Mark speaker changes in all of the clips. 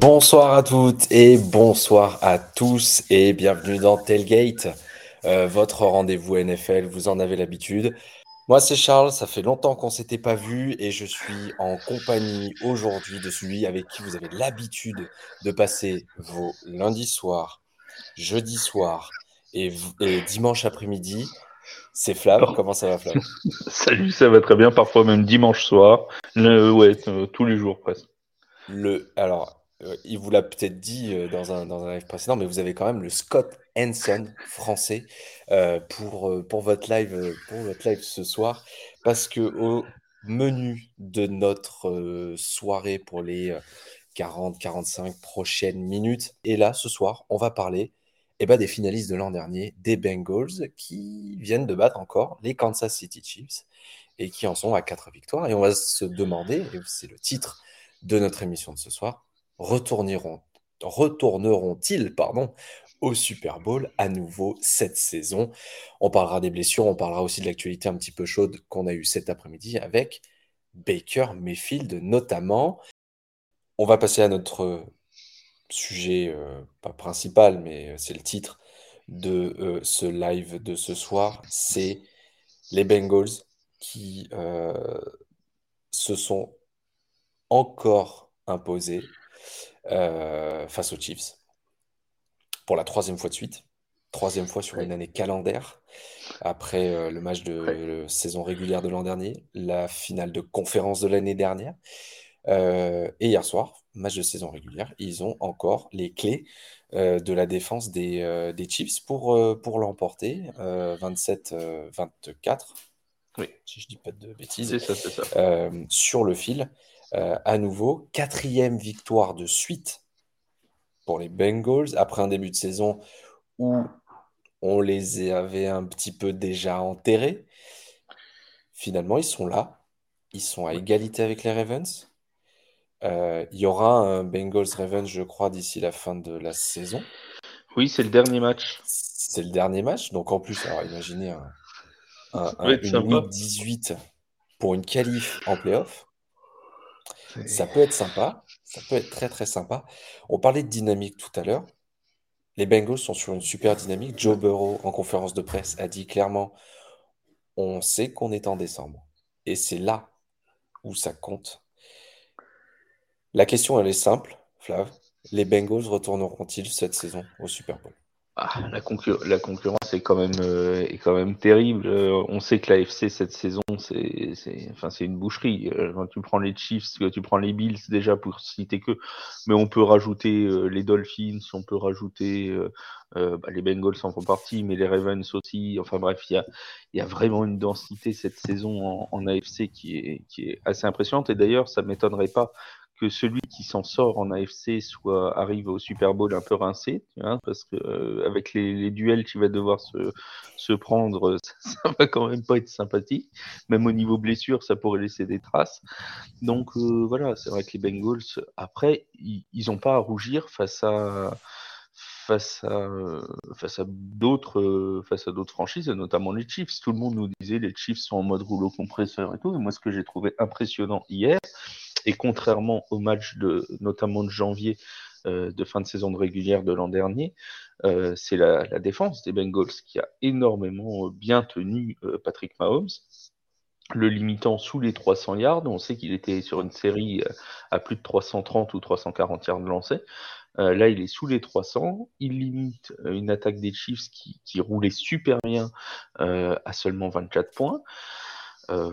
Speaker 1: Bonsoir à toutes et bonsoir à tous et bienvenue dans Tailgate, euh, votre rendez-vous NFL, vous en avez l'habitude. Moi c'est Charles, ça fait longtemps qu'on s'était pas vu et je suis en compagnie aujourd'hui de celui avec qui vous avez l'habitude de passer vos lundis soirs, jeudi soirs et, et dimanche après-midi. C'est Flav, comment ça va Flav?
Speaker 2: Salut, ça va très bien, parfois même dimanche soir, Le- ouais, euh, tous les jours presque.
Speaker 1: Le, alors, il vous l'a peut-être dit euh, dans un, dans un live précédent, mais vous avez quand même le Scott Hanson français euh, pour, euh, pour, votre live, euh, pour votre live ce soir. Parce que au menu de notre euh, soirée pour les 40-45 prochaines minutes, et là, ce soir, on va parler eh ben, des finalistes de l'an dernier, des Bengals, qui viennent de battre encore les Kansas City Chiefs et qui en sont à 4 victoires. Et on va se demander, et c'est le titre de notre émission de ce soir, retourneront, retourneront-ils pardon, au Super Bowl à nouveau cette saison? On parlera des blessures, on parlera aussi de l'actualité un petit peu chaude qu'on a eue cet après-midi avec Baker Mayfield notamment. On va passer à notre sujet, euh, pas principal, mais c'est le titre de euh, ce live de ce soir, c'est les Bengals qui euh, se sont encore imposés euh, face aux Chiefs. Pour la troisième fois de suite, troisième fois sur une année calendaire, après euh, le match de
Speaker 2: Ouais.
Speaker 1: saison régulière de l'an dernier, la finale de conférence de l'année dernière, euh, et hier soir, match de saison régulière, ils ont encore les clés euh, de la défense des, des Chiefs pour, pour l'emporter, 27-24,
Speaker 2: Oui,
Speaker 1: si je dis pas de bêtises,
Speaker 2: c'est ça, c'est ça.
Speaker 1: sur le fil. Euh, à nouveau, quatrième victoire de suite pour les Bengals après un début de saison où on les avait un petit peu déjà enterrés. Finalement, ils sont là. Ils sont à égalité avec les Ravens. Euh, il y aura un Bengals-Ravens, je crois, d'ici la fin de la saison.
Speaker 2: Oui, c'est le dernier match.
Speaker 1: C'est le dernier match. Donc en plus, alors imaginez un, une week 18 pour une qualif en playoff. Ça peut être sympa. Ça peut être très très sympa. On parlait de dynamique tout à l'heure. Les Bengals sont sur une super dynamique. Joe Burrow, en conférence de presse, a dit clairement, on sait qu'on est en décembre. Et c'est là où ça compte. La question, elle est simple, Flav. Les Bengals retourneront-ils cette saison au Super Bowl?
Speaker 2: Ah, la, concur- la concurrence est quand même, euh, terrible. Euh, on sait que la FC cette saison, c'est, une boucherie. Euh, quand tu prends les Chiefs, tu prends les Bills déjà pour citer que, mais on peut rajouter les Dolphins, on peut rajouter bah, les Bengals en font partie, mais les Ravens aussi. Enfin bref, il y a, vraiment une densité cette saison en, AFC qui est, qui est assez impressionnante. Et d'ailleurs, ça m'étonnerait pas que celui qui s'en sort en AFC soit arrive au Super Bowl un peu rincé, vois, parce que euh, avec les, les duels qu'il va devoir se, se prendre, ça, ça va quand même pas être sympathique. Même au niveau blessure, ça pourrait laisser des traces. Donc euh, voilà, c'est vrai que les Bengals, après, ils n'ont pas à rougir face à face à euh, face à d'autres euh, face à franchises, notamment les Chiefs. Tout le monde nous disait les Chiefs sont en mode rouleau compresseur et tout. Moi, ce que j'ai trouvé impressionnant hier, et contrairement au match de notamment de janvier euh, de fin de saison de régulière de l'an dernier, c'est la, défense des Bengals qui a énormément bien tenu Patrick Mahomes le limitant sous les 300 yards. On sait qu'il était sur une série à plus de 330 ou 340 yards lancés. Euh, là, il est sous les 300. Il limite euh, une attaque des Chiefs qui, roulait super bien euh, à seulement 24 points.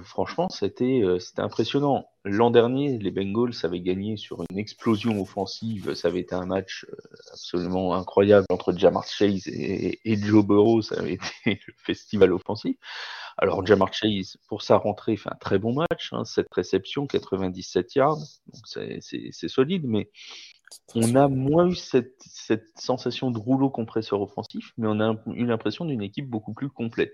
Speaker 2: Franchement, c'était impressionnant. L'an dernier, les Bengals avaient gagné sur une explosion offensive. Ça avait été un match absolument incroyable entre Jamar Chase et, Joe Burrow. Ça avait été le festival offensif. Alors, Jamar Chase, pour sa rentrée, fait un très bon match. Hein, 7 réceptions, 97 yards. C'est solide, mais on a moins eu cette, sensation de rouleau compresseur offensif, mais on a eu l'impression d'une équipe beaucoup plus complète.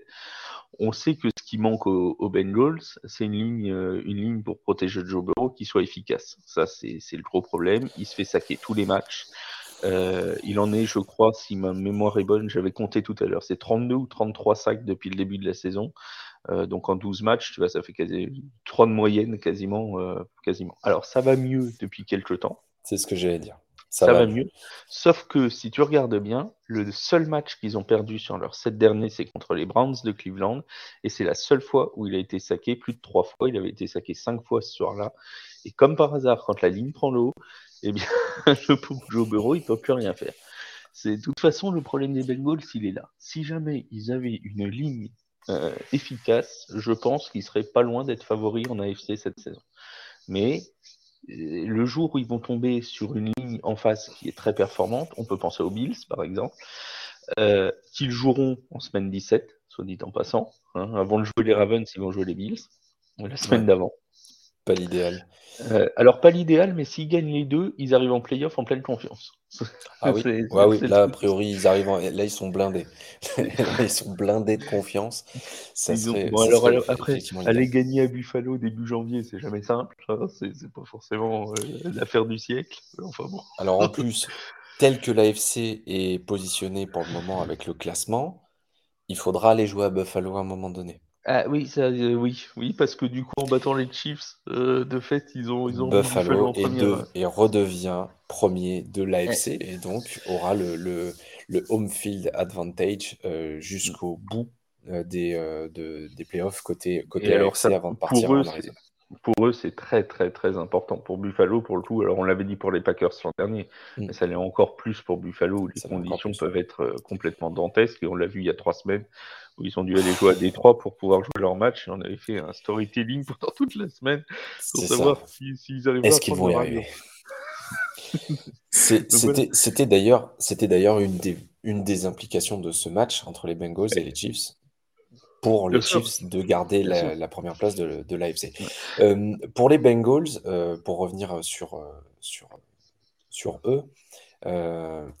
Speaker 2: On sait que ce qui manque aux, Bengals, c'est une ligne, euh, une ligne pour protéger Joe Burrow qui soit efficace. Ça, c'est le gros problème. Il se fait saquer tous les matchs. Euh, il en est, je crois, si ma mémoire est bonne, j'avais compté tout à l'heure, c'est 32 ou 33 sacs depuis le début de la saison. Euh, donc en 12 matchs, tu vois, ça fait quasi 3 de moyenne quasiment, quasiment. Alors ça va mieux depuis quelques temps.
Speaker 1: C'est ce que j'allais dire.
Speaker 2: Ça, va, mieux. Sauf que si tu regardes bien, le seul match qu'ils ont perdu sur leurs sept derniers, c'est contre les Browns de Cleveland. Et c'est la seule fois où il a été saqué, plus de trois fois. Il avait été saqué cinq fois ce soir-là. Et comme par hasard, quand la ligne prend l'eau, eh bien, le pauvre Joe Burrow, il ne peut plus rien faire. C'est de toute façon le problème des Bengals, il est là. Si jamais ils avaient une ligne euh, efficace, je pense qu'ils seraient pas loin d'être favoris en AFC cette saison. Mais le jour où ils vont tomber sur une ligne en face qui est très performante, on peut penser aux Bills par exemple, euh, qu'ils joueront en semaine 17, soit dit en passant. Hein. avant de jouer les Ravens, ils vont jouer les Bills, la semaine d'avant.
Speaker 1: Pas l'idéal.
Speaker 2: Euh, alors, pas l'idéal, mais s'ils gagnent les deux, ils arrivent en playoff en pleine confiance.
Speaker 1: Ah oui, oui. là, a priori, ils arrivent là, ils sont blindés. ils sont blindés de confiance.
Speaker 2: Ça serait, alors, après, aller gagner à Buffalo début janvier, c'est jamais simple. Hein. c'est pas forcément euh, l'affaire du siècle. Enfin, bon.
Speaker 1: Alors, en plus, tel que l'AFC est positionné pour le moment avec le classement, il faudra aller jouer à Buffalo à un moment donné.
Speaker 2: Ah oui, ça, euh, oui, oui, parce que du coup, en battant les Chiefs, euh, de fait, ils ont, ils ont
Speaker 1: Buffalo et, redevient premier de l'AFC et donc aura le, le, home field advantage euh, jusqu'au bout des, de, des playoffs côté, côté AFC avant de partir
Speaker 2: en Arizona pour eux, c'est très, très, très important. Pour Buffalo, pour le coup, alors on l'avait dit pour les Packers l'an dernier, mm. mais ça l'est encore plus pour Buffalo, où les conditions peuvent être complètement dantesques. Et on l'a vu il y a trois semaines, où ils ont dû aller jouer à Détroit pour pouvoir jouer leur match. Et on avait fait un storytelling pendant toute la semaine pour savoir s'ils si, arrivent
Speaker 1: Est-ce qu'ils vont y arriver C'était d'ailleurs une des, une des implications de ce match entre les Bengals et les Chiefs pour les Chiefs de garder la, première place de, de l'AFC. Euh, pour les Bengals, euh, pour revenir sur, euh, sur, sur eux,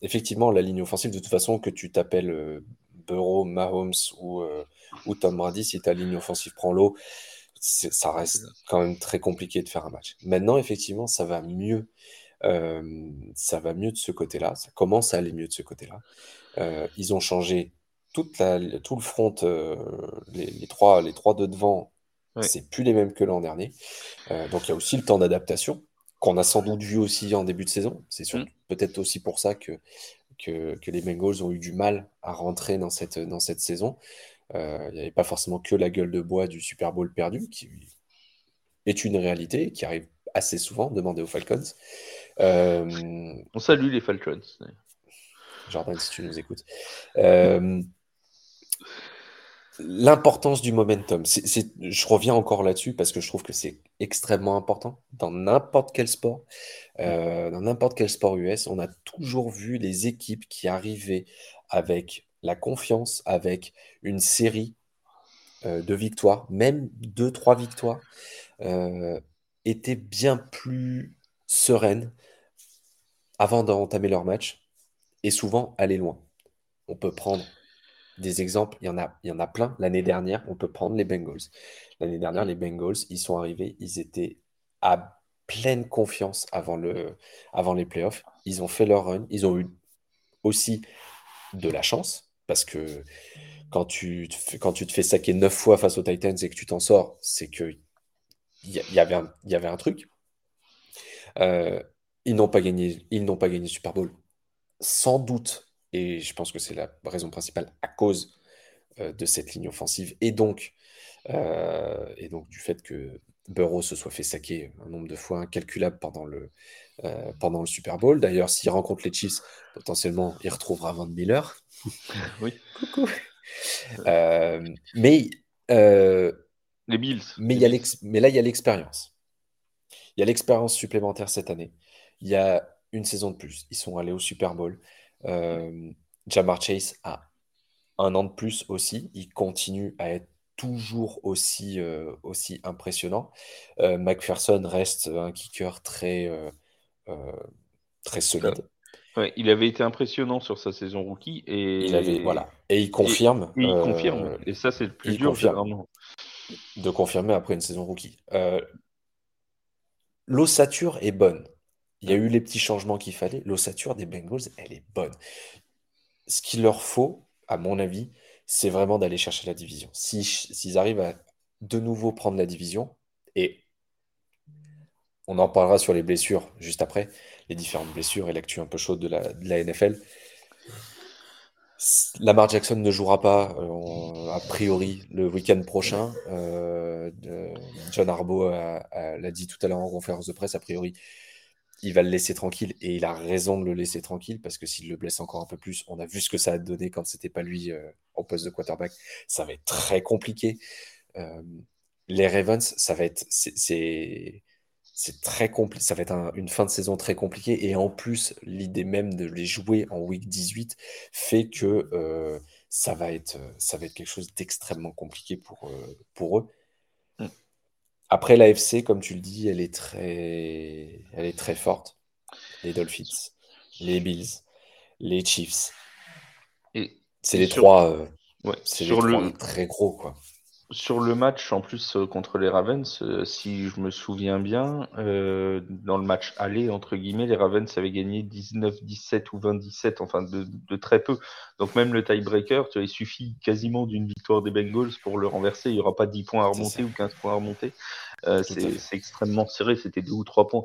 Speaker 1: effectivement, la ligne offensive, de toute façon, que tu t'appelles Burrow, Mahomes ou, ou Tom Brady, si ta ligne offensive prend l'eau, ça reste quand même très compliqué de faire un match. Maintenant, effectivement, ça va mieux. ça va mieux de ce côté-là. Ça commence à aller mieux de ce côté-là. ils ont changé toute la, tout le front, euh, les, trois, les trois de devant, c'est plus les mêmes que l'an dernier. Euh, donc il y a aussi le temps d'adaptation qu'on a sans doute vu aussi en début de saison. C'est mm. peut-être aussi pour ça que, que, les Bengals ont eu du mal à rentrer dans cette, dans cette saison. Euh, il n'y avait pas forcément que la gueule de bois du Super Bowl perdu, qui est une réalité, qui arrive assez souvent, demandez aux Falcons.
Speaker 2: On salue les Falcons.
Speaker 1: Jordan, si tu nous écoutes l'importance du momentum. je reviens encore là-dessus parce que je trouve que c'est extrêmement important dans n'importe quel sport. Euh, dans n'importe quel sport US, on a toujours vu les équipes qui arrivaient avec la confiance, avec une série euh, de victoires, même deux, trois victoires, euh, étaient bien plus sereines avant d'entamer leur match et souvent aller loin. On peut prendre des exemples, il y en a, il y en a plein. L'année dernière, on peut prendre les Bengals. L'année dernière, les Bengals, ils sont arrivés, ils étaient à pleine confiance avant, le, avant les playoffs. Ils ont fait leur run. Ils ont eu aussi de la chance parce que quand tu, te, quand tu te fais saquer neuf fois face aux Titans et que tu t'en sors, c'est que il y, avait un, y avait un truc. Euh, ils n'ont pas gagné, ils n'ont pas gagné Super Bowl. Sans doute et je pense que c'est la raison principale à cause euh, de cette ligne offensive et donc, euh, et donc du fait que Burrow se soit fait saquer un nombre de fois incalculable pendant le, euh, pendant le Super Bowl. D'ailleurs, s'il rencontre les Chiefs, potentiellement, il retrouvera Van Miller.
Speaker 2: Oui.
Speaker 1: Coucou. mais
Speaker 2: les Bills.
Speaker 1: Mais, y a mais là, il y a l'expérience. Il y a l'expérience supplémentaire cette année. Il y a une saison de plus. Ils sont allés au Super Bowl. Euh, Jamar Chase a un an de plus aussi. Il continue à être toujours aussi, euh, aussi impressionnant. Euh, McPherson reste un kicker très, très solide.
Speaker 2: il avait été impressionnant sur sa saison rookie et
Speaker 1: il avait, voilà et il confirme.
Speaker 2: Et, il confirme. Et ça c'est le plus dur.
Speaker 1: De confirmer après une saison rookie. L'ossature est bonne. Il y a eu les petits changements qu'il fallait. L'ossature des Bengals, elle est bonne. Ce qu'il leur faut, à mon avis, c'est vraiment d'aller chercher la division. S'ils arrivent à de nouveau prendre la division, et on en parlera sur les blessures juste après, les différentes blessures et l'actu un peu chaude de la, la NFL. Lamar Jackson ne jouera pas, euh, a priori, le week-end prochain. Euh, John Harbaugh l'a dit tout à l'heure en conférence de presse, a priori, il va le laisser tranquille et il a raison de le laisser tranquille parce que s'il le blesse encore un peu plus, on a vu ce que ça a donné quand c'était pas lui euh, au poste de quarterback. Ça va être très compliqué. les Ravens, ça va être. Très compliqué. Ça va être une fin de saison très compliquée. Et en plus, l'idée même de les jouer en week 18 fait que euh, ça, va être, quelque chose d'extrêmement compliqué euh, pour eux. Après, l'AFC, comme tu le dis, elle est très, elle est très forte. Les Dolphins, les Bills, les Chiefs. C'est les trois. Euh, c'est les trois très gros, quoi.
Speaker 2: Sur le match, en plus, euh, contre les Ravens, euh, si je me souviens bien, euh, dans le match aller, entre guillemets, les Ravens avaient gagné 19-17 ou 20-17, enfin de, très peu. Donc même le tiebreaker, il suffit quasiment d'une victoire des Bengals pour le renverser. Il n'y aura pas 10 points à remonter ou 15 points à remonter. C'est extrêmement serré, c'était 2 ou 3 points.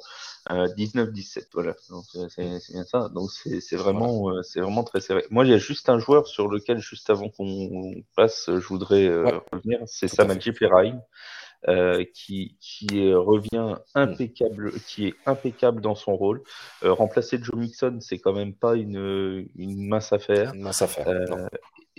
Speaker 2: 19-17, voilà. Donc c'est bien ça. Donc c'est vraiment, c'est vraiment très serré. Moi, il y a juste un joueur sur lequel, juste avant qu'on passe, je voudrais revenir c'est Samadji Perraim, euh, qui, qui revient impeccable, qui est impeccable dans son rôle. Euh, remplacer Joe Mixon, c'est quand même pas une, une mince affaire.
Speaker 1: mince affaire. Euh,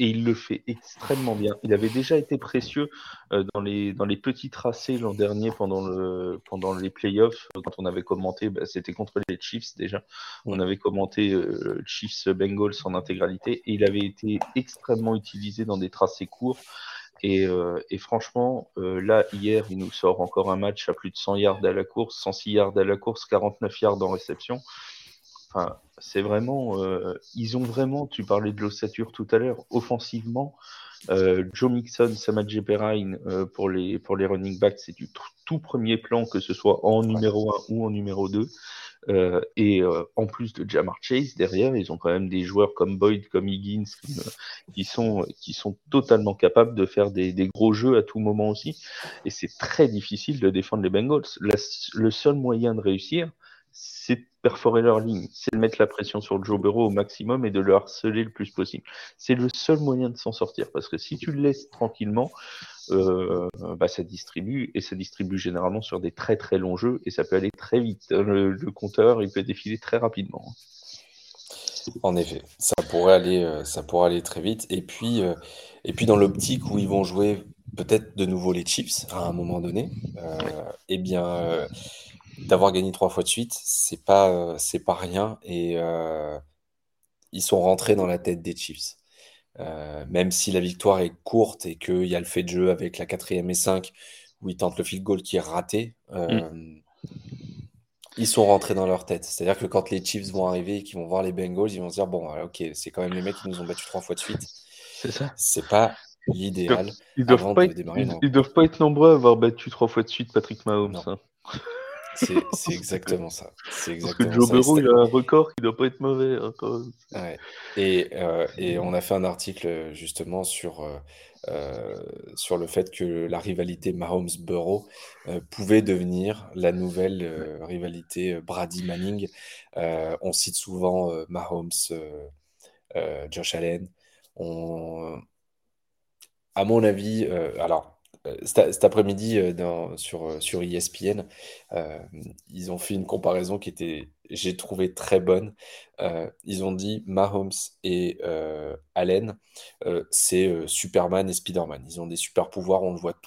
Speaker 2: et il le fait extrêmement bien. Il avait déjà été précieux dans, les, dans les petits tracés l'an dernier pendant, le, pendant les playoffs, quand on avait commenté, bah, c'était contre les Chiefs déjà. On avait commenté Chiefs Bengals en intégralité et il avait été extrêmement utilisé dans des tracés courts. Euh, et, franchement, euh, là, hier, il nous sort encore un match à plus de 100 yards à la course, 106 yards à la course, 49 yards en réception. Enfin, c'est vraiment. Euh, ils ont vraiment. Tu parlais de l'ossature tout à l'heure. Offensivement, Joe Mixon, Samadje Perrine pour, les, pour les running backs, c'est du tout premier plan, que ce soit en numéro 1 ou en numéro 2. Euh, et euh, en plus de Jamar Chase, derrière, ils ont quand même des joueurs comme Boyd, comme Higgins, qui, sont, qui sont totalement capables de faire des, des, gros jeux à tout moment aussi. Et c'est très difficile de défendre les Bengals. le seul moyen de réussir, c'est de perforer leur ligne, c'est de mettre la pression sur Joe Burrow au maximum et de le harceler le plus possible. C'est le seul moyen de s'en sortir, parce que si tu le laisses tranquillement, euh, bah, ça distribue, et ça distribue généralement sur des très très longs jeux, et ça peut aller très vite. Le, compteur, il peut défiler très rapidement.
Speaker 1: En effet, ça pourrait aller, euh, ça pourrait aller très vite. Et puis, euh, et puis dans l'optique où ils vont jouer peut-être de nouveau les chips à un moment donné, eh bien d'avoir gagné trois fois de suite, c'est pas, euh, c'est pas rien. Et euh, ils sont rentrés dans la tête des Chiefs. Euh, même si la victoire est courte et qu'il y a le fait de jeu avec la quatrième et 5 où ils tentent le field goal qui est raté, mm. ils sont rentrés dans leur tête. C'est-à-dire que quand les Chiefs vont arriver et qu'ils vont voir les Bengals, ils vont se dire bon, ok, c'est quand même les mecs qui nous ont battus trois fois de suite.
Speaker 2: C'est ça.
Speaker 1: C'est pas l'idéal.
Speaker 2: Ils, doivent pas, être, ils, doivent pas être nombreux à avoir battu trois fois de suite Patrick Mahomes.
Speaker 1: C'est exactement ça.
Speaker 2: Parce que Joe Burrow, il a un record qui doit pas être mauvais.
Speaker 1: Hein, et, euh, et, on a fait un article justement sur, euh, euh, sur le fait que la rivalité Mahomes-Burrow pouvait devenir la nouvelle rivalité Brady-Manning. on cite souvent Mahomes, Josh Allen. On... À mon avis, alors cet, après-midi euh, sur, euh, sur ESPN, ils ont fait une comparaison qui était, j'ai trouvé très bonne. ils ont dit Mahomes et Allen, c'est Superman et Spider-Man. Ils ont des super pouvoirs, on le voit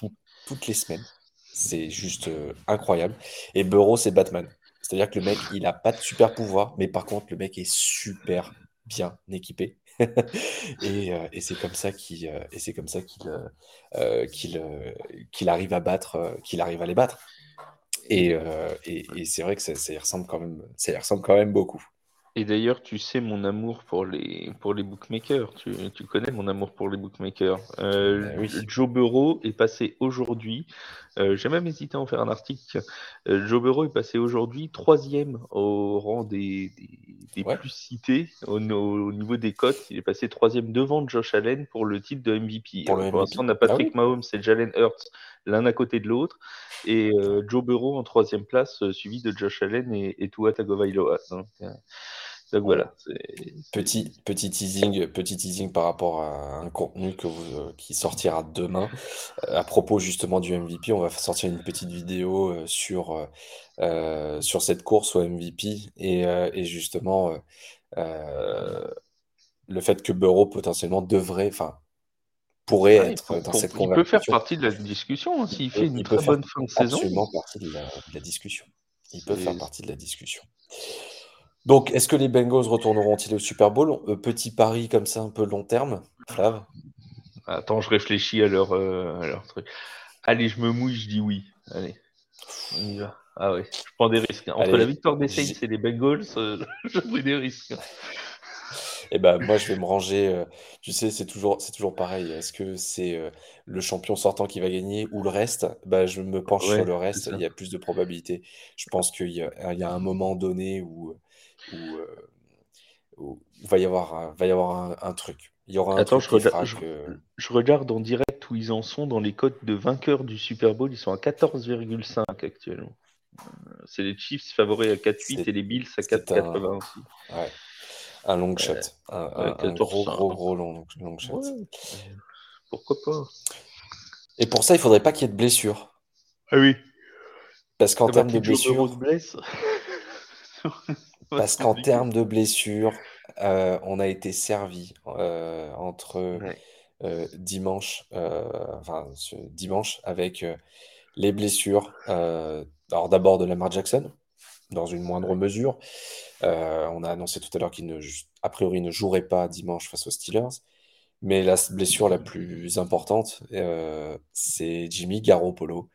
Speaker 1: toutes les semaines. C'est juste incroyable. Et Burrow, c'est Batman. C'est-à-dire que le mec, il n'a pas de super pouvoir, mais par contre, le mec est super bien équipé. Euh, et, c'est comme ça qu'il euh, et c'est comme ça qu'il euh, qu'il qu'il arrive à battre qu'il arrive à les battre. Et, et, c'est vrai que ça, ça, y ressemble quand même ça y ressemble quand même beaucoup.
Speaker 2: Et d'ailleurs, tu sais mon amour pour les, pour les bookmakers. Tu, tu connais mon amour pour les bookmakers. Euh, ben Joe Burrow est passé aujourd'hui. Euh, J'ai même hésité à en faire un article. Euh, Joe Burrow est passé aujourd'hui troisième au rang des, des, plus cités au, au, niveau des cotes. Il est passé troisième devant Josh Allen pour le titre de MVP. Pour, l'instant, on n'a Patrick ah Mahomes et Jalen Hurts l'un à côté de l'autre. Et Joe Burrow en troisième place, suivi de Josh Allen et, et Tua Tagovailoa. Donc, donc voilà.
Speaker 1: Petit, petit, teasing, petit teasing par rapport à un contenu que vous, qui sortira demain. à propos justement du MVP, on va sortir une petite vidéo sur, sur cette course au MVP et, et justement le fait que Burrow potentiellement devrait, enfin, pourrait être dans cette
Speaker 2: conversation. Il peut faire partie de la discussion hein, s'il fait une très bonne fin de saison.
Speaker 1: Absolument partie de la, discussion. Il peut faire partie de la discussion. Donc, est-ce que les Bengals retourneront-ils au Super Bowl? Euh, Petit pari comme ça, un peu long terme, Flav?
Speaker 2: Attends, je réfléchis à leur, euh, à leur, truc. Allez, je me mouille, je dis oui. Allez, on y va. Ah ouais, je prends des risques. Entre la victoire des Saints et les Bengals, euh, je prends des risques.
Speaker 1: Eh ben, moi, je vais me ranger. Euh, tu sais, c'est toujours, c'est toujours pareil. Est-ce que c'est euh, le champion sortant qui va gagner ou le reste? Bah, Je me penche sur le reste. Il y a plus de probabilités. Je pense qu'il y, y, a un moment donné où, où, où il va y avoir, va y avoir un, truc. Il y aura un
Speaker 2: Attends,
Speaker 1: truc
Speaker 2: je, regarde, je, regarde en direct où ils en sont dans les cotes de vainqueurs du Super Bowl. Ils sont à 14,5 actuellement. Euh, c'est les Chiefs favoris à 4,8 et les Bills à 4,80 aussi.
Speaker 1: Ouais. Un long shot. un, gros, gros, gros long, long shot.
Speaker 2: Pourquoi pas
Speaker 1: Et pour ça, il faudrait pas qu'il y ait de blessures.
Speaker 2: Ah oui.
Speaker 1: Parce qu'en termes de blessures. parce qu'en termes de blessures, euh, on a été servi euh, entre euh, dimanche, enfin ce dimanche avec les blessures. alors d'abord de Lamar Jackson, dans une moindre mesure. Euh, on a annoncé tout à l'heure qu'il ne, a priori ne jouerait pas dimanche face aux Steelers. Mais la blessure la plus importante, euh, c'est Jimmy Garoppolo,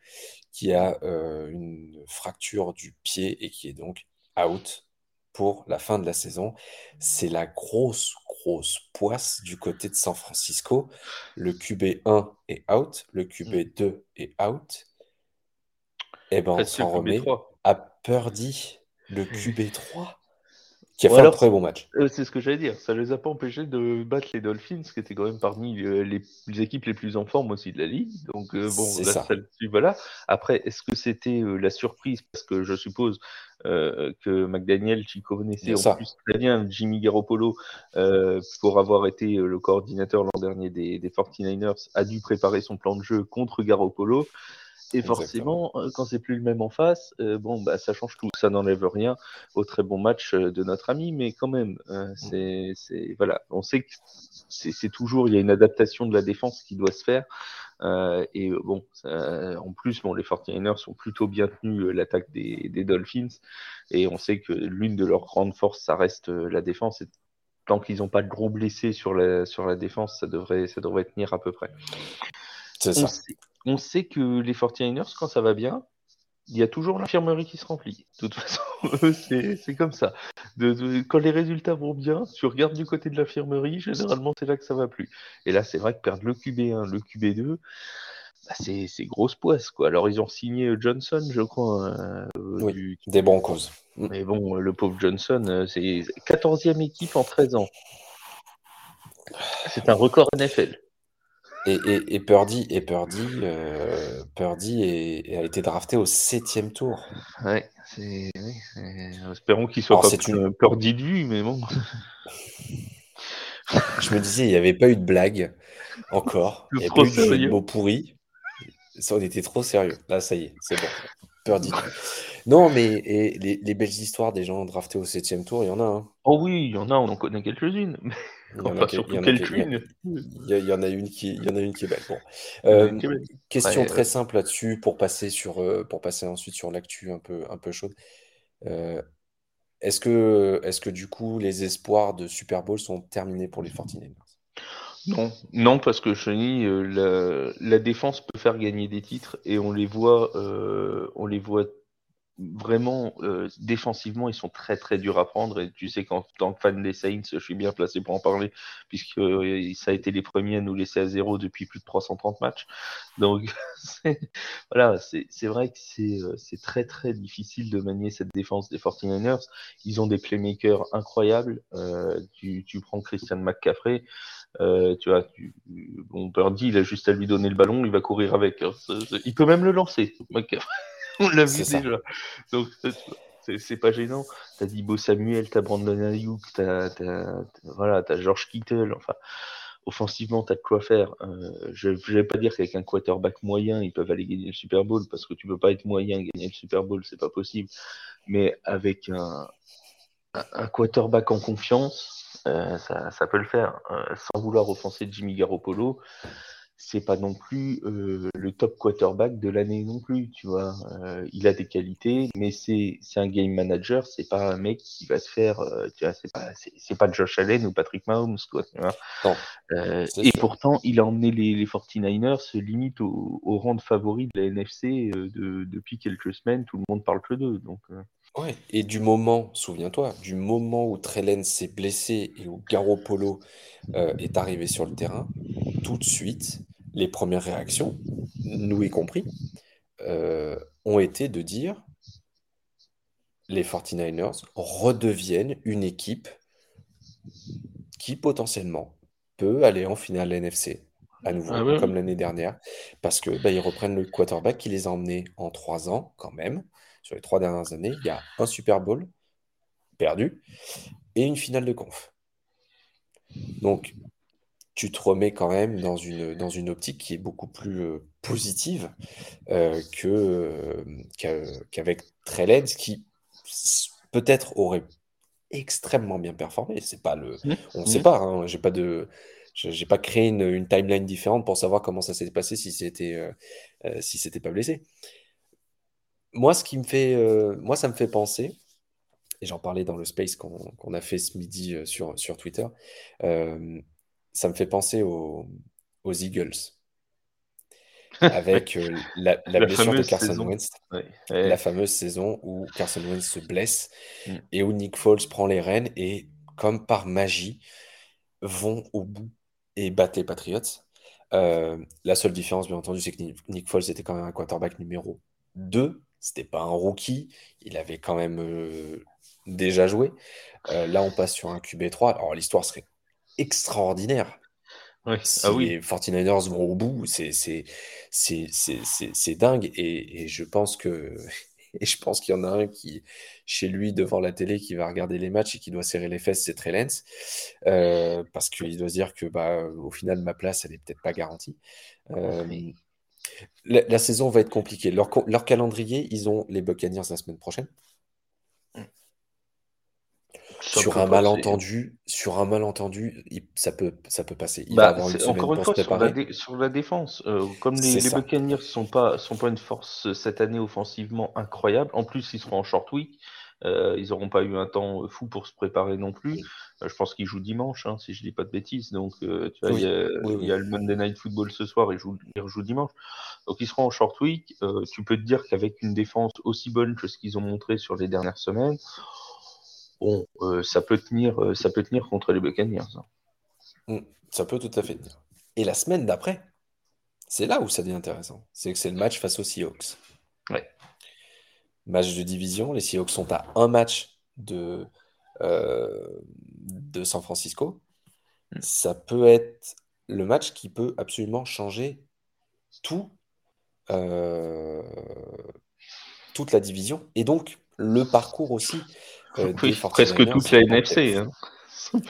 Speaker 1: qui a euh, une fracture du pied et qui est donc out pour la fin de la saison. C'est la grosse, grosse poisse du côté de San Francisco. Le QB1 est out, le QB2 est out. Et eh ben, on s'en remet à Purdy, le QB3 qui a fait un très bon match.
Speaker 2: Euh, c'est ce que j'allais dire. Ça les a pas empêchés de battre les Dolphins, qui étaient quand même parmi euh, les, équipes les plus en forme aussi de la ligue. Donc euh, bon, là, ça. voilà. Après, est-ce que c'était la surprise? Parce que je suppose que McDaniel, tu connaissait en plus très bien Jimmy Garoppolo pour avoir été le coordinateur l'an dernier des, des 49ers, a dû préparer son plan de jeu contre Garoppolo. Et forcément, euh, quand c'est plus le même en face, euh, bon, bah, ça change tout. Ça n'enlève rien au très bon match euh, de notre ami, mais quand même, mmh. c'est, voilà, on sait que c'est toujours, il y a une adaptation de la défense qui doit se faire. et bon, en plus, bon, les 49ers sont plutôt bien tenus l'attaque des, des, Dolphins, et on sait que l'une de leurs grandes forces, ça reste la défense. Et tant qu'ils n'ont pas de gros blessés sur la, sur la défense, ça devrait, ça devrait tenir à peu près.
Speaker 1: C'est ça
Speaker 2: on sait que les 49ers, quand ça va bien, il y a toujours l'infirmerie qui se remplit. De toute façon, c'est comme ça. quand les résultats vont bien, tu regardes du côté de l'infirmerie, généralement c'est là que ça va plus. Et là, c'est vrai que perdre le QB1, le QB2, bah, c'est grosse poisse. Quoi. Alors, ils ont signé Johnson, je crois.
Speaker 1: Euh, des bons causes.
Speaker 2: Mais bon, le pauvre Johnson, euh, c'est 14e équipe en 13 ans. C'est un record NFL.
Speaker 1: Et, et, et Purdy, et Purdy, euh, Purdy est, a été drafté au septième tour.
Speaker 2: Ouais, c'est, espérons qu'il soit pas une... Purdy de vue, mais bon.
Speaker 1: Je me disais, il n'y avait pas eu de blague encore. Il n'y avait pas eu de mots pourris. Ça, on était trop sérieux. Là, ça y est, c'est bon. Purdy. Non, mais les, les, belles histoires des gens draftés au septième tour, il y en a. Hein.
Speaker 2: Oh oui, il y en a, on en connaît quelques-unes. Il y en a, surtout quelques-unes.
Speaker 1: Il y, en a une qui, il y en a une qui est belle. Bon. Euh, question très simple là-dessus pour passer sur, euh, pour passer ensuite sur l'actu un peu, un peu chaude. Euh, est-ce que, est-ce que du coup les espoirs de Super Bowl sont terminés pour les 49ers
Speaker 2: Non, non parce que Cheny, la, la, défense peut faire gagner des titres et on les voit, on les voit vraiment, euh, défensivement, ils sont très très durs à prendre. Et tu sais qu'en tant que fan des Saints, je suis bien placé pour en parler, puisque euh, ça a été les premiers à nous laisser à zéro depuis plus de 330 matchs. Donc, voilà, c'est vrai que euh, c'est très très difficile de manier cette défense des 49ers. Ils ont des playmakers incroyables. tu, tu, prends Christian McCaffrey. tu vois, tu, bon, Birdie, il a juste à lui donner le ballon, il va courir avec. Hein. Il peut même le lancer, McCaffrey. On l'a vu déjà. Donc, c'est pas gênant. T'as Dibo Samuel, t'as Brandon Ayuk, t'as voilà, as George Kittle. Enfin, offensivement, t'as de quoi faire. Euh, je ne vais pas dire qu'avec un quarterback moyen, ils peuvent aller gagner le Super Bowl parce que tu peux pas être moyen et gagner le Super Bowl, c'est pas possible. Mais avec un, un, quarterback en confiance, euh, ça, ça, peut le faire. Euh, sans vouloir offenser Jimmy Garoppolo, c'est pas non plus euh, le top quarterback de l'année non plus, tu vois. Euh, il a des qualités, mais c'est un game manager, c'est pas un mec qui va te faire, euh, tu vois, c'est pas, pas Josh Allen ou Patrick Mahomes, quoi, tu vois. et pourtant, il a emmené les, les 49ers limite au, au, rang de favori de la NFC de, depuis quelques semaines, tout le monde parle que d'eux, donc.
Speaker 1: Ouais, et du moment, souviens-toi, du moment où Trellen s'est blessé et où Garoppolo est arrivé sur le terrain, tout de suite, les premières réactions, nous y compris, euh, ont été de dire les 49ers redeviennent une équipe qui potentiellement peut aller en finale NFC à nouveau, ah comme l'année dernière, parce que bah, ils reprennent le quarterback qui les a emmenés en trois ans quand même. Sur les trois dernières années, il y a un Super Bowl perdu et une finale de conf. Donc, tu te remets quand même dans une, dans une optique qui est beaucoup plus euh, positive euh, que, euh, qu'avec Trellens, qui peut-être aurait extrêmement bien performé. C'est pas le, mmh. on ne sait mmh. pas. Hein, j'ai pas de, j'ai pas créé une, timeline différente pour savoir comment ça s'est passé si c'était, si c'était pas blessé. Moi, ce qui me fait, moi, ça me fait penser. Et j'en parlais dans le space qu'on a fait ce midi sur, sur Twitter ça me fait penser aux, Eagles. Avec euh, la, blessure de Carson Wentz, la fameuse saison où Carson Wentz se blesse mm. et où Nick Foles prend les rênes et, comme par magie, vont au bout et battent les Patriots. Euh, la seule différence, bien entendu, c'est que Nick Foles était quand même un quarterback numéro 2. C'était pas un rookie. Il avait quand même euh, déjà joué. là, on passe sur un QB3. Alors, l'histoire serait extraordinaire. Si ah oui. les 49ers vont au bout, c'est dingue. Et, et, je pense que et je pense qu'il y en a un qui, chez lui, devant la télé, qui va regarder les matchs et qui doit serrer les fesses, c'est Trellens. Euh, parce qu'il doit se dire que, bah, au final, ma place, elle est peut-être pas garantie. Euh, la, saison va être compliquée. Leur, leur calendrier, ils ont les Buccaneers la semaine prochaine sur un malentendu, sur un malentendu, ça peut, ça peut passer.
Speaker 2: Il bah, encore une fois, sur la, défense, euh, comme les, les Buccaneers sont pas, sont pas une force euh, cette année offensivement incroyable. En plus, ils seront en short week. Euh, ils n'auront pas eu un temps fou pour se préparer non plus. je pense qu'ils jouent dimanche, hein, si je dis pas de bêtises. Donc, tu vois, il, y a, le Monday Night Football ce soir ils jouent, dimanche. Donc, ils seront en short week. tu peux te dire qu'avec une défense aussi bonne que ce qu'ils ont montré sur les dernières semaines, bon, euh, ça, peut tenir, euh, ça peut tenir contre les Buccaneers. Hein.
Speaker 1: Mm, ça peut tout à fait tenir. Et la semaine d'après, c'est là où ça devient intéressant. C'est que c'est le match face aux Seahawks.
Speaker 2: Ouais.
Speaker 1: Match de division. Les Seahawks sont à un match de, euh, de San Francisco. Mm. Ça peut être le match qui peut absolument changer tout, toute la division et donc le parcours aussi
Speaker 2: euh, presque toute la NFC. Hein.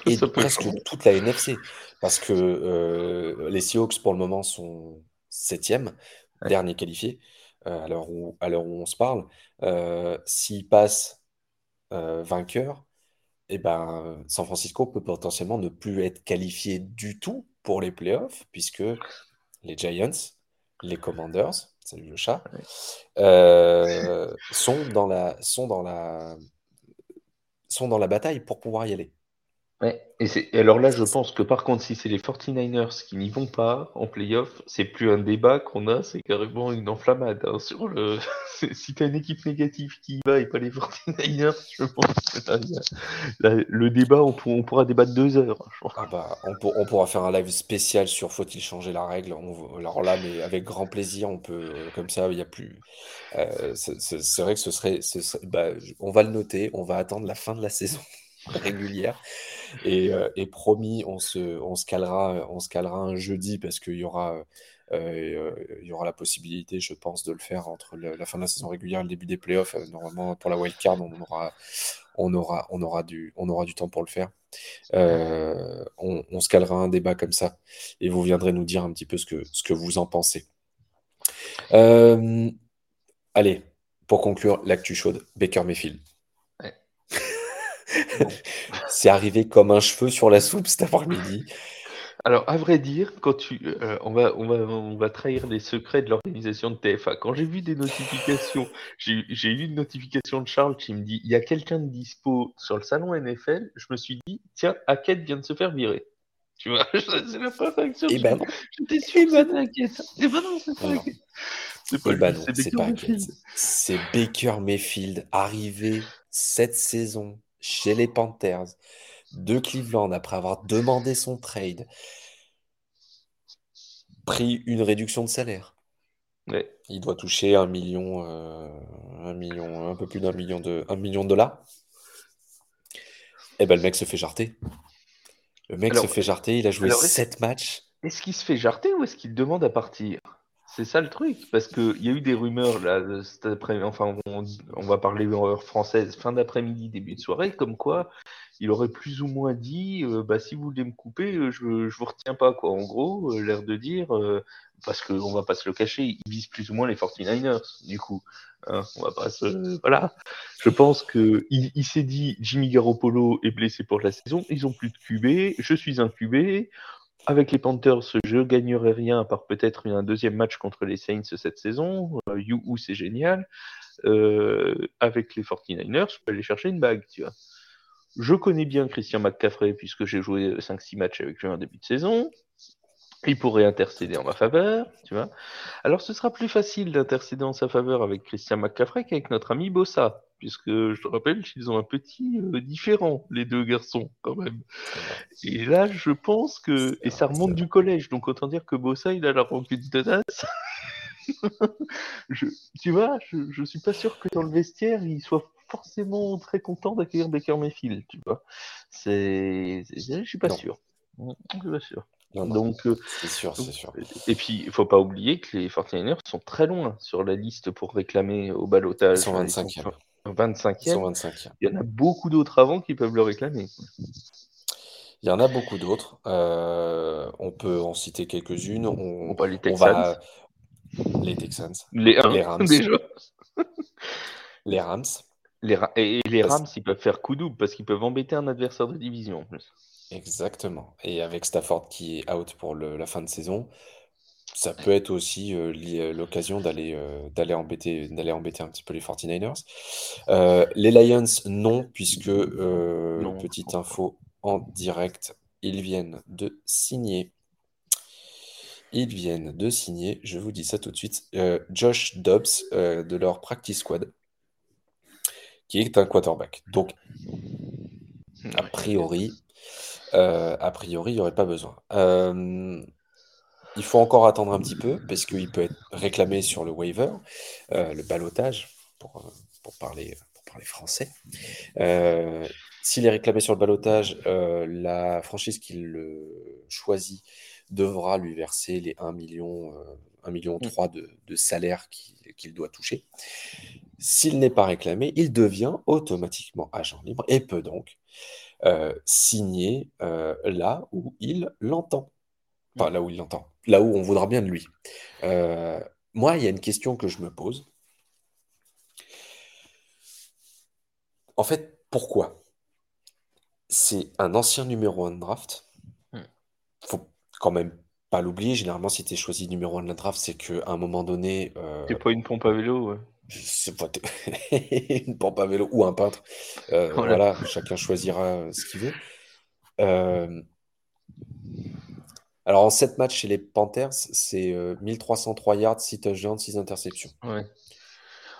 Speaker 1: Et presque toute la NFC. Parce que euh, les Seahawks, pour le moment, sont septième, dernier qualifié, euh, à l'heure où, où, on se parle. S'ils passent vainqueur, eh ben, San Francisco peut potentiellement ne plus être qualifié du tout pour les playoffs, puisque les Giants, les Commanders, salut le chat, sont dans la, sont dans la sont dans la bataille pour pouvoir y aller.
Speaker 2: Ouais, et, alors là, je pense que par contre, si c'est les 49ers qui n'y vont pas en playoff, c'est plus un débat qu'on a, c'est carrément une enflammade. hein, sur le... si tu as une équipe négative qui y va et pas les 49ers, je pense que là, là, le débat, on, pour- on pourra débattre deux heures.
Speaker 1: Ah bah, on, on pourra faire un live spécial sur faut-il changer la règle? On- alors là, mais avec grand plaisir, on peut, euh, comme ça, il y a plus. euh, c'est vrai que ce serait, ce serait- bah, on va le noter, on va attendre la fin de la saison régulière. Et, euh, et promis, on se, on se calera, un jeudi parce qu'il y aura, euh, euh, y aura la possibilité, je pense, de le faire entre la fin de la saison régulière et le début des playoffs. Normalement, pour la wildcard, on aura, on aura, du, temps pour le faire. On, se calera un débat comme ça et vous viendrez nous dire un petit peu ce que, vous en pensez. Allez, pour conclure, l'actu chaude, Baker Mayfield. C'est arrivé comme un cheveu sur la soupe cet après-midi.
Speaker 2: Alors, à vrai dire, quand tu, euh, on va, on va, on va trahir les secrets de l'organisation de TFA. Quand j'ai vu des notifications, j'ai eu une notification de Charles qui me dit il y a quelqu'un de dispo sur le salon NFL. Je me suis dit tiens, Hackett vient de se faire virer. Tu vois, c'est la première réaction.
Speaker 1: Et
Speaker 2: que
Speaker 1: ben
Speaker 2: j'ai-
Speaker 1: non.
Speaker 2: J'étais sûr
Speaker 1: Eh
Speaker 2: que
Speaker 1: ben
Speaker 2: c'était Hackett. Et ben non, c'est pas
Speaker 1: Non.
Speaker 2: Hackett. C'est pas
Speaker 1: Eh ben non,
Speaker 2: Baker
Speaker 1: pas
Speaker 2: Mayfield.
Speaker 1: C'est Baker Mayfield arrivé cette saison chez les Panthers de Cleveland après avoir demandé son trade, pris une réduction de salaire.
Speaker 2: Ouais.
Speaker 1: Il doit toucher un million, euh, un million, un peu plus d'un million de, un million de dollars. Et ben le mec se fait jarter. Le mec
Speaker 2: Alors,
Speaker 1: se fait jarter. Il a joué
Speaker 2: alors, est-ce-
Speaker 1: 7 matchs.
Speaker 2: Est-ce qu'il se fait jarter ou est-ce qu'il demande à partir? C'est ça le truc, parce qu'il y a eu des rumeurs là, cet après enfin on, va parler en heure française, fin d'après-midi, début de soirée, comme quoi il aurait plus ou moins dit, euh, bah si vous voulez me couper, euh, je, je vous retiens pas quoi. En gros, euh, l'air de dire, euh, parce qu'on va pas se le cacher, il vise plus ou moins les 49ers, du coup. Hein, on va pas se, voilà. Je pense que il s'est dit, Jimmy Garoppolo est blessé pour la saison, ils ont plus de QB, je suis un QB. Avec les Panthers, je gagnerai rien à part peut-être un deuxième match contre les Saints cette saison. Euh, Youhou, c'est génial. Euh, avec les 49ers, je peux aller chercher une bague, tu vois. Je connais bien Christian McCaffrey puisque j'ai joué 5-6 matchs avec lui en début de saison. Il pourrait intercéder en ma faveur, tu vois. Alors ce sera plus facile d'intercéder en sa faveur avec Christian McCaffrey qu'avec notre ami Bossa, puisque je te rappelle qu'ils ont un petit euh, différent, les deux garçons, quand même. Et là, je pense que. Et ça remonte du collège, donc autant dire que Bossa, il a la rancune tenace. je, tu vois, je, je suis pas sûr que dans le vestiaire, il soit forcément très content d'accueillir Baker Mayfield, tu vois. C'est. c'est- Je suis pas
Speaker 1: Non.
Speaker 2: sûr. Je suis pas sûr.
Speaker 1: Non, non,
Speaker 2: Donc, euh,
Speaker 1: c'est sûr, c'est sûr.
Speaker 2: et puis, il faut pas oublier que les 49ers sont très loin sur la liste pour réclamer au balotage.
Speaker 1: Ils sont
Speaker 2: Enfin,
Speaker 1: 25e.
Speaker 2: sont
Speaker 1: Ils
Speaker 2: 25e.
Speaker 1: sont 25e.
Speaker 2: Il y en a beaucoup d'autres avant qui peuvent le réclamer.
Speaker 1: Il y en a beaucoup d'autres. Euh, on peut en citer quelques-unes. On,
Speaker 2: Texans.
Speaker 1: va les Texans,
Speaker 2: Les 1,
Speaker 1: Les Rams.
Speaker 2: déjà.
Speaker 1: les Rams.
Speaker 2: Les et les Rams, ils peuvent faire coup double parce qu'ils peuvent embêter un adversaire de division en plus.
Speaker 1: Exactement. Et avec Stafford qui est out pour le- la fin de saison, ça peut être aussi euh, euh, l'occasion d'aller euh, d'aller embêter, embêter un petit peu les 49ers. Euh, les Lions, non, puisque,
Speaker 2: Non.
Speaker 1: petite info en direct, ils viennent de signer. Ils viennent de signer, je vous dis ça tout de suite, Josh Dobbs de leur practice squad, qui est un quarterback. Donc, a priori, euh, a priori, il n'y aurait pas besoin. Euh, il faut encore attendre un petit peu parce qu'il peut être réclamé sur le waiver, euh, le balotage, pour, pour, parler, pour parler français. S'il est réclamé sur le balotage, la franchise qui le choisit devra lui verser les 1 million, 1 million 3 de, de salaire qu'il qu'il doit toucher. S'il n'est pas réclamé, il devient automatiquement agent libre et peut donc euh, signer euh, là où il l'entend. Enfin, là où il l'entend. Là où on voudra bien de lui. Euh, moi, il y a une question que je me pose. En fait, pourquoi? C'est un ancien numéro 1 de draft.
Speaker 2: Hmm.
Speaker 1: Faut quand même pas l'oublier. Généralement, si tu es choisi numéro 1 de la draft, c'est qu'à un moment donné,
Speaker 2: C'est pas une pompe à vélo, ouais.
Speaker 1: C'est pas une pompe à vélo ou un peintre. Euh,
Speaker 2: Voilà.
Speaker 1: voilà, chacun choisira ce qu'il veut. Euh, alors, en 7 matchs chez les Panthers, c'est 1303 yards, 6 touchdowns, 6 interceptions.
Speaker 2: Ouais.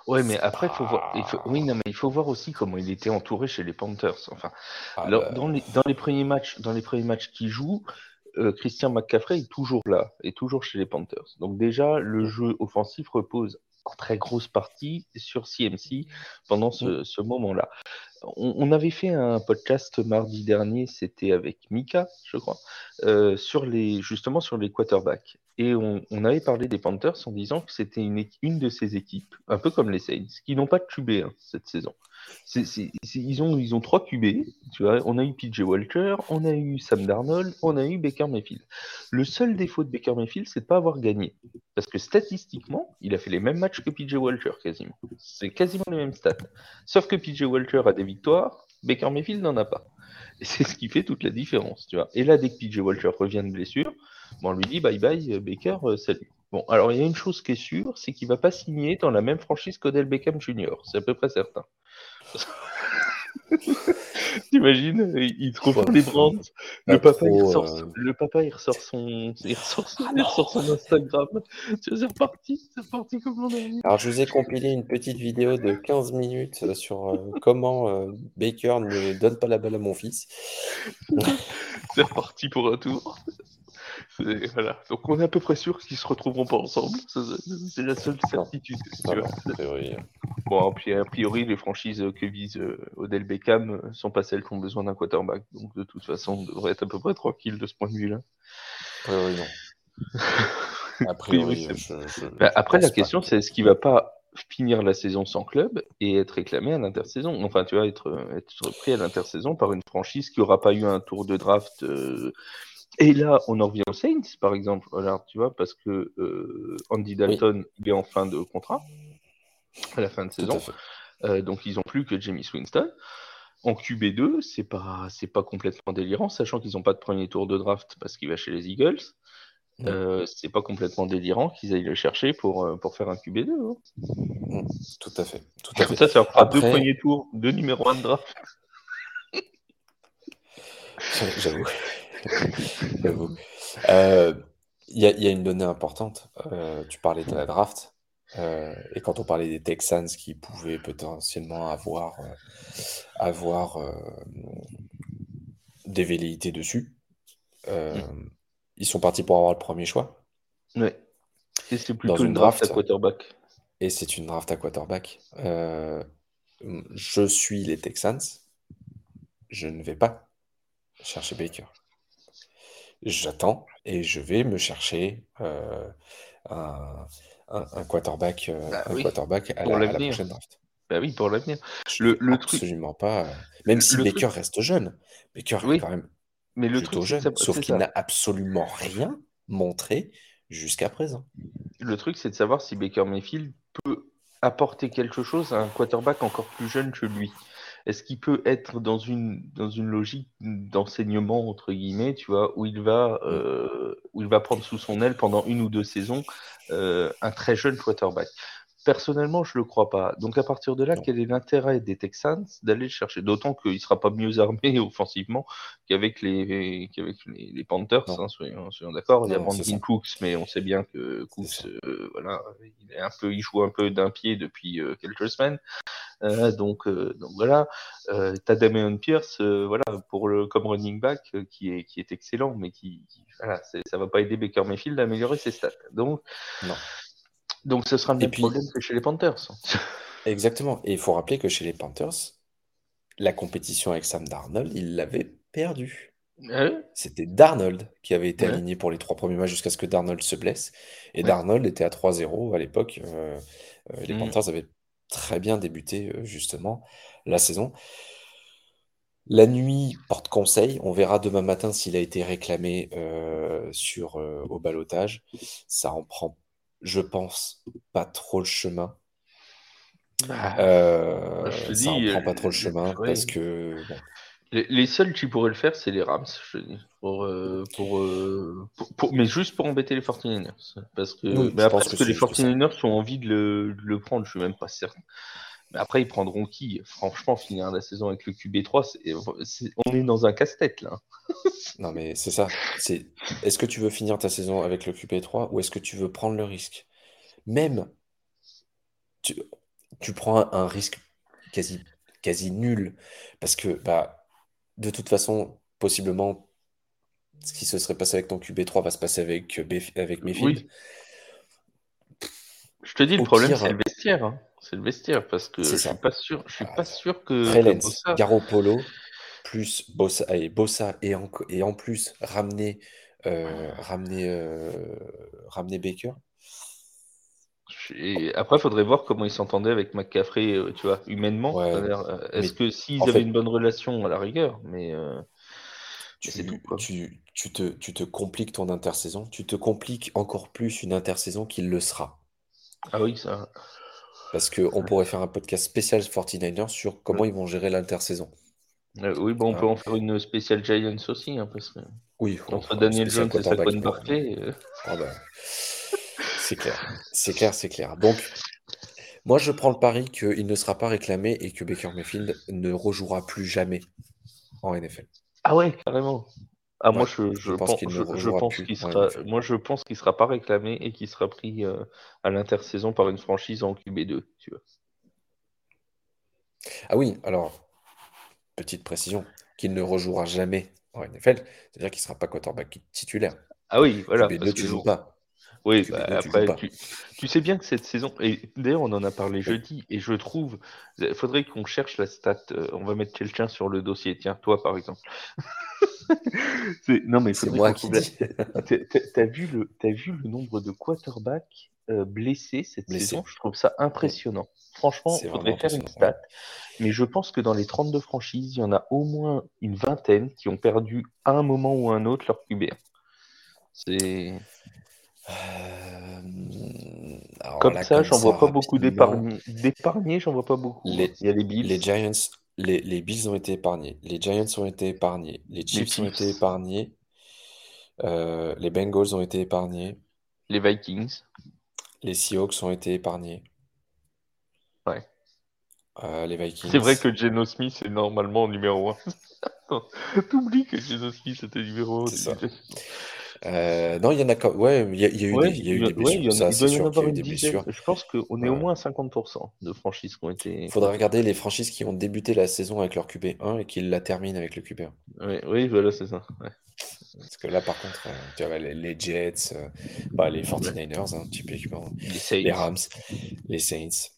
Speaker 2: Ouais, mais après, faut voir... il faut... oui, non, mais il faut voir aussi comment il était entouré chez les Panthers. Enfin,
Speaker 1: Ah,
Speaker 2: alors,
Speaker 1: bah,
Speaker 2: dans, les, dans les premiers matchs, dans les premiers matchs qu'il joue, euh, Christian McCaffrey est toujours là, est toujours chez les Panthers. Donc déjà, le jeu offensif repose très grosse partie sur CMC pendant ce, ce moment-là. On, on avait fait un podcast mardi dernier, c'était avec Mika, je crois, euh, sur les justement sur les quarterbacks. Et on, on avait parlé des Panthers en disant que c'était une, une de ces équipes, un peu comme les Saints, qui n'ont pas de QB hein, cette saison. Ils, ont, ils ont trois QB, tu vois. On a eu PJ Walker, on a eu Sam Darnold, on a eu Baker Mayfield. Le seul défaut de Baker Mayfield, c'est de pas avoir gagné. Parce que statistiquement, il a fait les mêmes matchs que PJ Walker quasiment. C'est quasiment les mêmes stats. Sauf que PJ Walker a des victoires, Baker Mayfield n'en a pas. Et c'est ce qui fait toute la différence, tu vois. Et là, dès que PJ Walker revient de blessure, bon, on lui dit bye bye, euh, Baker, euh, salut. Bon, alors il y a une chose qui est sûre, c'est qu'il va pas signer dans la même franchise qu'Odell Beckham Jr. C'est à peu près certain. T'imagines, il trouve
Speaker 1: Ouais,
Speaker 2: les Brands. Le papa, il
Speaker 1: trop,
Speaker 2: ressort,
Speaker 1: euh,
Speaker 2: le papa, il ressort son, il ressort son, il ressort son Instagram. C'est reparti, c'est reparti comme l'an dernier.
Speaker 1: Alors, je vous ai compilé une petite vidéo de 15 minutes euh, sur euh, comment euh, Baker ne donne pas la balle à mon fils.
Speaker 2: C'est reparti pour un tour. Voilà. Donc on est à peu près sûr qu'ils se retrouveront pas ensemble. C'est la seule certitude.
Speaker 1: priori.
Speaker 2: Bon, puis a priori, les franchises que vise euh, Odell Beckham euh, sont pas celles qui ont besoin d'un quarterback. Donc de toute façon, on devrait être à peu près tranquille de ce point de vue-là.
Speaker 1: A priori, non. A priori, je, je-
Speaker 2: Bah, après, la question, c'est est-ce qu'il va pas finir la saison sans club et être réclamé à l'intersaison? Enfin, tu vois, être, être pris à l'intersaison par une franchise qui aura pas eu un tour de draft. euh, Et là, on en revient aux Saints, par exemple. Alors, tu vois, parce que euh, Andy Dalton, il est en fin de contrat à la fin de
Speaker 1: Tout
Speaker 2: saison. Euh, donc, ils ont plus que Jamie Winston. En QB2, c'est pas, c'est pas complètement délirant, sachant qu'ils n'ont pas de premier tour de draft parce qu'il va chez les Eagles.
Speaker 1: Mm.
Speaker 2: Euh, c'est pas complètement délirant qu'ils aillent le chercher pour, euh, pour faire un QB2. hein.
Speaker 1: Mm, Tout à fait. Tout à
Speaker 2: Comme
Speaker 1: fait.
Speaker 2: ça, ça leur fera deux
Speaker 1: Après-
Speaker 2: premiers tours, deux numéros 1 de draft.
Speaker 1: J'avoue. J'avoue. Euh, Il y, a- il y a une donnée importante. Euh, tu parlais de la draft. euh, et quand on parlait des Texans qui pouvaient potentiellement avoir, euh, avoir euh, des velléités dessus, euh, ils sont partis pour avoir le premier choix.
Speaker 2: Ouais. Et c'est plutôt
Speaker 1: une
Speaker 2: une draft,
Speaker 1: draft.
Speaker 2: à quarterback.
Speaker 1: Et c'est une draft à quarterback. Euh, je suis les Texans. Je ne vais pas chercher Baker. J'attends et je vais me chercher euh, un, un- un quarterback, euh,
Speaker 2: Bah
Speaker 1: un
Speaker 2: oui,
Speaker 1: quarterback à
Speaker 2: pour
Speaker 1: la, à la
Speaker 2: l'avenir.
Speaker 1: prochaine draft.
Speaker 2: Bah oui, pour l'avenir. Le- truc-
Speaker 1: absolument pas. euh, Même si
Speaker 2: le
Speaker 1: Baker
Speaker 2: truc-
Speaker 1: reste jeune, Baker
Speaker 2: Oui,
Speaker 1: est quand même
Speaker 2: Mais le
Speaker 1: plutôt
Speaker 2: truc,
Speaker 1: jeune,
Speaker 2: ça-
Speaker 1: sauf qu'il n'a absolument rien montré jusqu'à présent.
Speaker 2: Le truc, c'est de savoir si Baker Mayfield peut apporter quelque chose à un quarterback encore plus jeune que lui. Est-ce qu'il peut être dans une, dans une logique d'enseignement, entre guillemets, tu vois, où il, va, euh, où il va prendre sous son aile pendant une ou deux saisons euh, un très jeune quarterback? Personnellement, je le crois pas. Donc à partir de là,
Speaker 1: Non.
Speaker 2: quel est l'intérêt des Texans d'aller le chercher? D'autant qu'il sera pas mieux armé offensivement qu'avec les, qu'avec les, les Panthers, hein, soyons, soyons d'accord. Il y a Brandon. Cooks, mais on sait bien que Cooks, euh, voilà, il est un peu, il joue un peu d'un pied depuis euh, quelques semaines. Euh, donc, euh, donc voilà. Euh, Damien Pierce, voilà, pour le comme running back qui est qui est excellent, mais qui, qui- voilà, ça va pas aider Baker Mayfield à améliorer ses stats. Donc,
Speaker 1: Non.
Speaker 2: Donc ce sera le même
Speaker 1: puis-
Speaker 2: problème que chez les Panthers.
Speaker 1: Exactement. Et il faut rappeler que chez les Panthers, la compétition avec Sam Darnold, il l'avait perdue.
Speaker 2: Ah ouais
Speaker 1: C'était Darnold qui avait été
Speaker 2: Ouais.
Speaker 1: aligné pour les trois premiers matchs jusqu'à ce que Darnold se blesse. Et
Speaker 2: Ouais.
Speaker 1: Darnold était à 3-0 à l'époque. Euh, euh, les
Speaker 2: Mm.
Speaker 1: Panthers avaient très bien débuté euh, justement la saison. La nuit porte conseil. On verra demain matin s'il a été réclamé sur, au balotage. Ça en prend, je pense, pas trop le chemin.
Speaker 2: Bah,
Speaker 1: Euh,
Speaker 2: Bah, je te
Speaker 1: ça
Speaker 2: dis,
Speaker 1: prend
Speaker 2: euh,
Speaker 1: pas trop le chemin parce que bon,
Speaker 2: les, les seuls qui pourraient le faire, c'est les Rams, je te dis. Pour, euh, pour, euh, pour- pour- mais juste pour embêter les 49ers. Parce que,
Speaker 1: Oui,
Speaker 2: après,
Speaker 1: que
Speaker 2: que les
Speaker 1: juste ça.
Speaker 2: 49ers ont envie de le, de le prendre Je suis même pas certain. Après, ils prendront qui? Franchement, finir la saison avec le QB3, on est dans un casse-tête là.
Speaker 1: non, mais c'est ça. C'est est-ce que tu veux finir ta saison avec le QB3 ou est-ce que tu veux prendre le risque? Même, tu, tu prends un, risque quasi, quasi nul parce que bah, de toute façon, possiblement, ce qui se serait passé avec ton QB3 va se passer avec, avec Mayfield.
Speaker 2: Je te dis, le problème, c'est le vestiaire. Hein. C'est le vestiaire parce que je suis pas sûr. Je suis pas sûr que.
Speaker 1: Trellens, Garoppolo, plus Bossa et Bossa et en, et en plus ramener, euh, ramener, euh, ramener Baker.
Speaker 2: Et après, il faudrait voir comment ils s'entendaient avec McCaffrey, euh, tu vois, humainement. Est-ce que s'ils avaient une bonne relation à la rigueur, mais.
Speaker 1: Tu, tu, tu, te, tu te compliques ton intersaison, tu te compliques encore plus une intersaison qu'il le sera.
Speaker 2: Ah oui, ça.
Speaker 1: Parce qu'on pourrait faire un podcast spécial 49ers sur comment ils vont gérer l'intersaison.
Speaker 2: Euh, oui, bon, on peut en faire une spéciale Giants aussi, hein, parce que
Speaker 1: oui,
Speaker 2: entre Daniel Jones et Saquon. Euh.
Speaker 1: Ah bah, c'est clair, c'est clair, c'est clair. Donc, moi, je prends le pari qu'il ne sera pas réclamé et que Baker Mayfield ne rejouera plus jamais en NFL.
Speaker 2: Ah ouais, carrément. Ah, moi, je, pense, qu'il sera. Moi, je pense qu'il sera pas réclamé et qu'il sera pris euh, à l'intersaison par une franchise en QB2, tu vois.
Speaker 1: Ah oui, alors, petite précision, qu'il ne rejouera jamais en NFL, c'est-à-dire qu'il ne sera pas quarterback titulaire.
Speaker 2: Ah oui, voilà.
Speaker 1: QB2, tu joues pas.
Speaker 2: Oui, bah, après, tu, sais bien que cette saison, et d'ailleurs on en a parlé jeudi, et je trouve, il faudrait qu'on cherche la stat, euh, on va mettre quelqu'un sur le dossier, tiens, toi par exemple. non mais
Speaker 1: c'est moi qui dis.
Speaker 2: T'as vu, le, as vu le nombre de quarterbacks euh, blessés cette saison? Je trouve ça impressionnant. Franchement, il faudrait faire une stat, mais je pense que dans les 32 franchises, il y en a au moins une vingtaine qui ont perdu à un moment ou à un autre leur QB. C'est... Euh, Comme ça, j'en vois pas beaucoup d'épargnés. j'en vois pas beaucoup.
Speaker 1: Les, Il y a les Bills. Les Giants, les, les, Bills ont été épargnés. Les Giants ont été épargnés. Les Chiefs, ont été épargnés. Euh, les Bengals ont été épargnés.
Speaker 2: Les Vikings.
Speaker 1: Les Seahawks ont été épargnés.
Speaker 2: Ouais.
Speaker 1: Euh, les Vikings.
Speaker 2: C'est vrai que Geno Smith est normalement numéro 1. T'oublies que Geno Smith était numéro 1.
Speaker 1: C'est ça. Euh, non, il y en a Ouais, il y, a, eu des, y a eu des blessures. ça, c'est sûr qu'il y a eu des blessures.
Speaker 2: Je pense qu'on est au moins à 50% de franchises qui ont été.
Speaker 1: Il faudra regarder les franchises qui ont débuté la saison avec leur QB1 et qui la terminent avec le QB1.
Speaker 2: Oui, oui voilà, c'est ça.
Speaker 1: Parce que là, par contre, euh, tu vois, les, Jets, euh, bah, les 49ers, hein, typiquement, les, les, Rams, les Saints.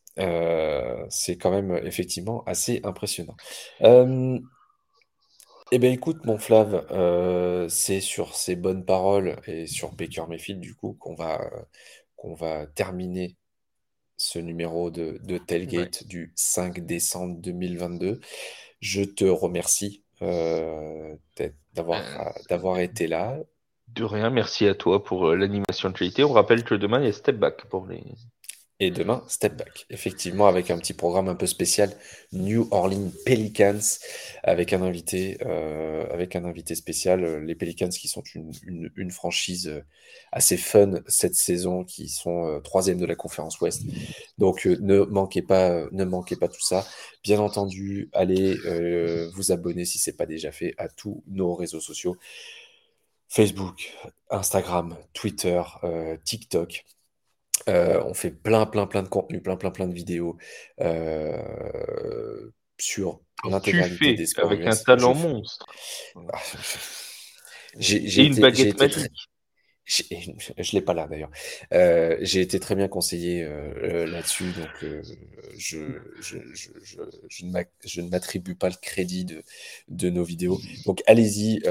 Speaker 1: c'est quand même effectivement assez impressionnant. Eh bien, écoute, mon Flav, euh, c'est sur ces bonnes paroles et sur Baker Mayfield, du coup, qu'on va, qu'on va terminer ce numéro de, de Tailgate du 5 décembre 2022. Je te remercie euh, d'avoir, euh, d'avoir été là.
Speaker 2: De rien, merci à toi pour l'animation de qualité. On rappelle que demain, il y a Step Back pour les,
Speaker 1: et demain, Step Back. Effectivement, avec un petit programme un peu spécial, New Orleans Pelicans, avec un invité, euh, avec un invité spécial, euh, les Pelicans qui sont une, franchise euh, assez fun cette saison, qui sont troisième de la conférence Ouest. Donc ne manquez pas, ne manquez pas tout ça. Bien entendu, allez vous abonner si ce n'est pas déjà fait à tous nos réseaux sociaux. Facebook, Instagram, Twitter, TikTok. Euh, on fait plein, plein, plein de contenu, plein, plein, plein de vidéos euh, sur l'intégralité des sports.
Speaker 2: Avec un talent monstre.
Speaker 1: J'ai une baguette magique. Je ne l'ai pas là d'ailleurs. Euh, j'ai été très bien conseillé euh, euh, là-dessus, donc je, je, je, je, ne m'attribue pas le crédit de, de nos vidéos. Donc allez-y,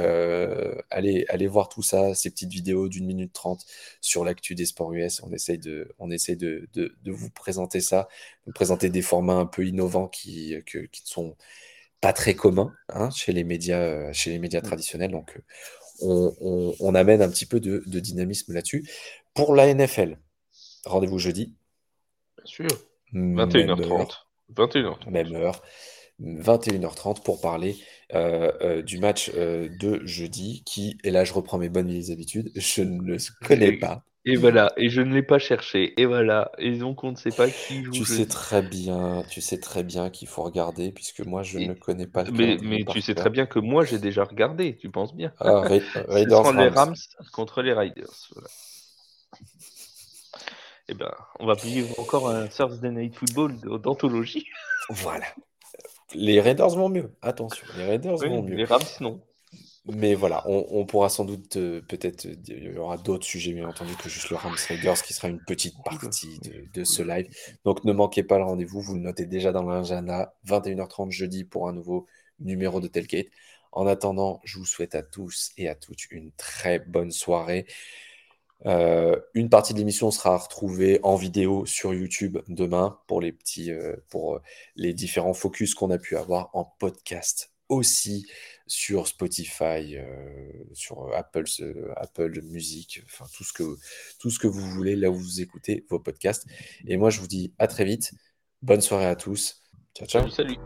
Speaker 1: allez, allez voir tout ça, ces petites vidéos d'une minute trente sur l'actu des sports US. On essaye de, on essaye de, de, de vous présenter ça, de présenter des formats un peu innovants qui, que, qui ne sont pas très communs hein, chez les médias, chez les médias mmh. traditionnels. Donc on, amène un petit peu de, dynamisme là-dessus. Pour la NFL, rendez-vous jeudi.
Speaker 2: Bien sûr. 21h30.
Speaker 1: 21h30. Même heure. 21h30 pour parler du match de jeudi qui, et là je reprends mes bonnes vieilles habitudes, je ne le connais pas.
Speaker 2: Et voilà, et je ne l'ai pas cherché, et voilà, et donc on ne sait pas qui joue.
Speaker 1: Tu sais très bien, tu sais très bien qu'il faut regarder, puisque moi je ne connais pas
Speaker 2: le Mais, mais tu sais très bien que moi j'ai déjà regardé, tu penses bien.
Speaker 1: Ah,
Speaker 2: Raiders les Rams contre les Riders. Voilà. Eh ben, on va vivre encore un Thursday Night Football d'anthologie.
Speaker 1: Voilà. Les Raiders vont mieux, attention, les Raiders vont mieux.
Speaker 2: Les Rams non.
Speaker 1: Mais voilà, on, pourra sans doute euh, peut-être, euh, il y aura d'autres sujets bien entendu que juste le Rams Raiders qui sera une petite partie de, ce live. Donc ne manquez pas le rendez-vous, vous le notez déjà dans l'agenda, 21h30 jeudi pour un nouveau numéro de Telgate. En attendant, je vous souhaite à tous et à toutes une très bonne soirée. Euh, une partie de l'émission sera retrouvée en vidéo sur YouTube demain pour les petits, pour les différents focus qu'on a pu avoir en podcast aussi sur Spotify, euh, sur Apple, Apple Music, enfin tout ce, que, tout ce que vous voulez là où vous écoutez vos podcasts. Et moi, je vous dis à très vite. Bonne soirée à tous. Ciao, ciao.
Speaker 2: salut.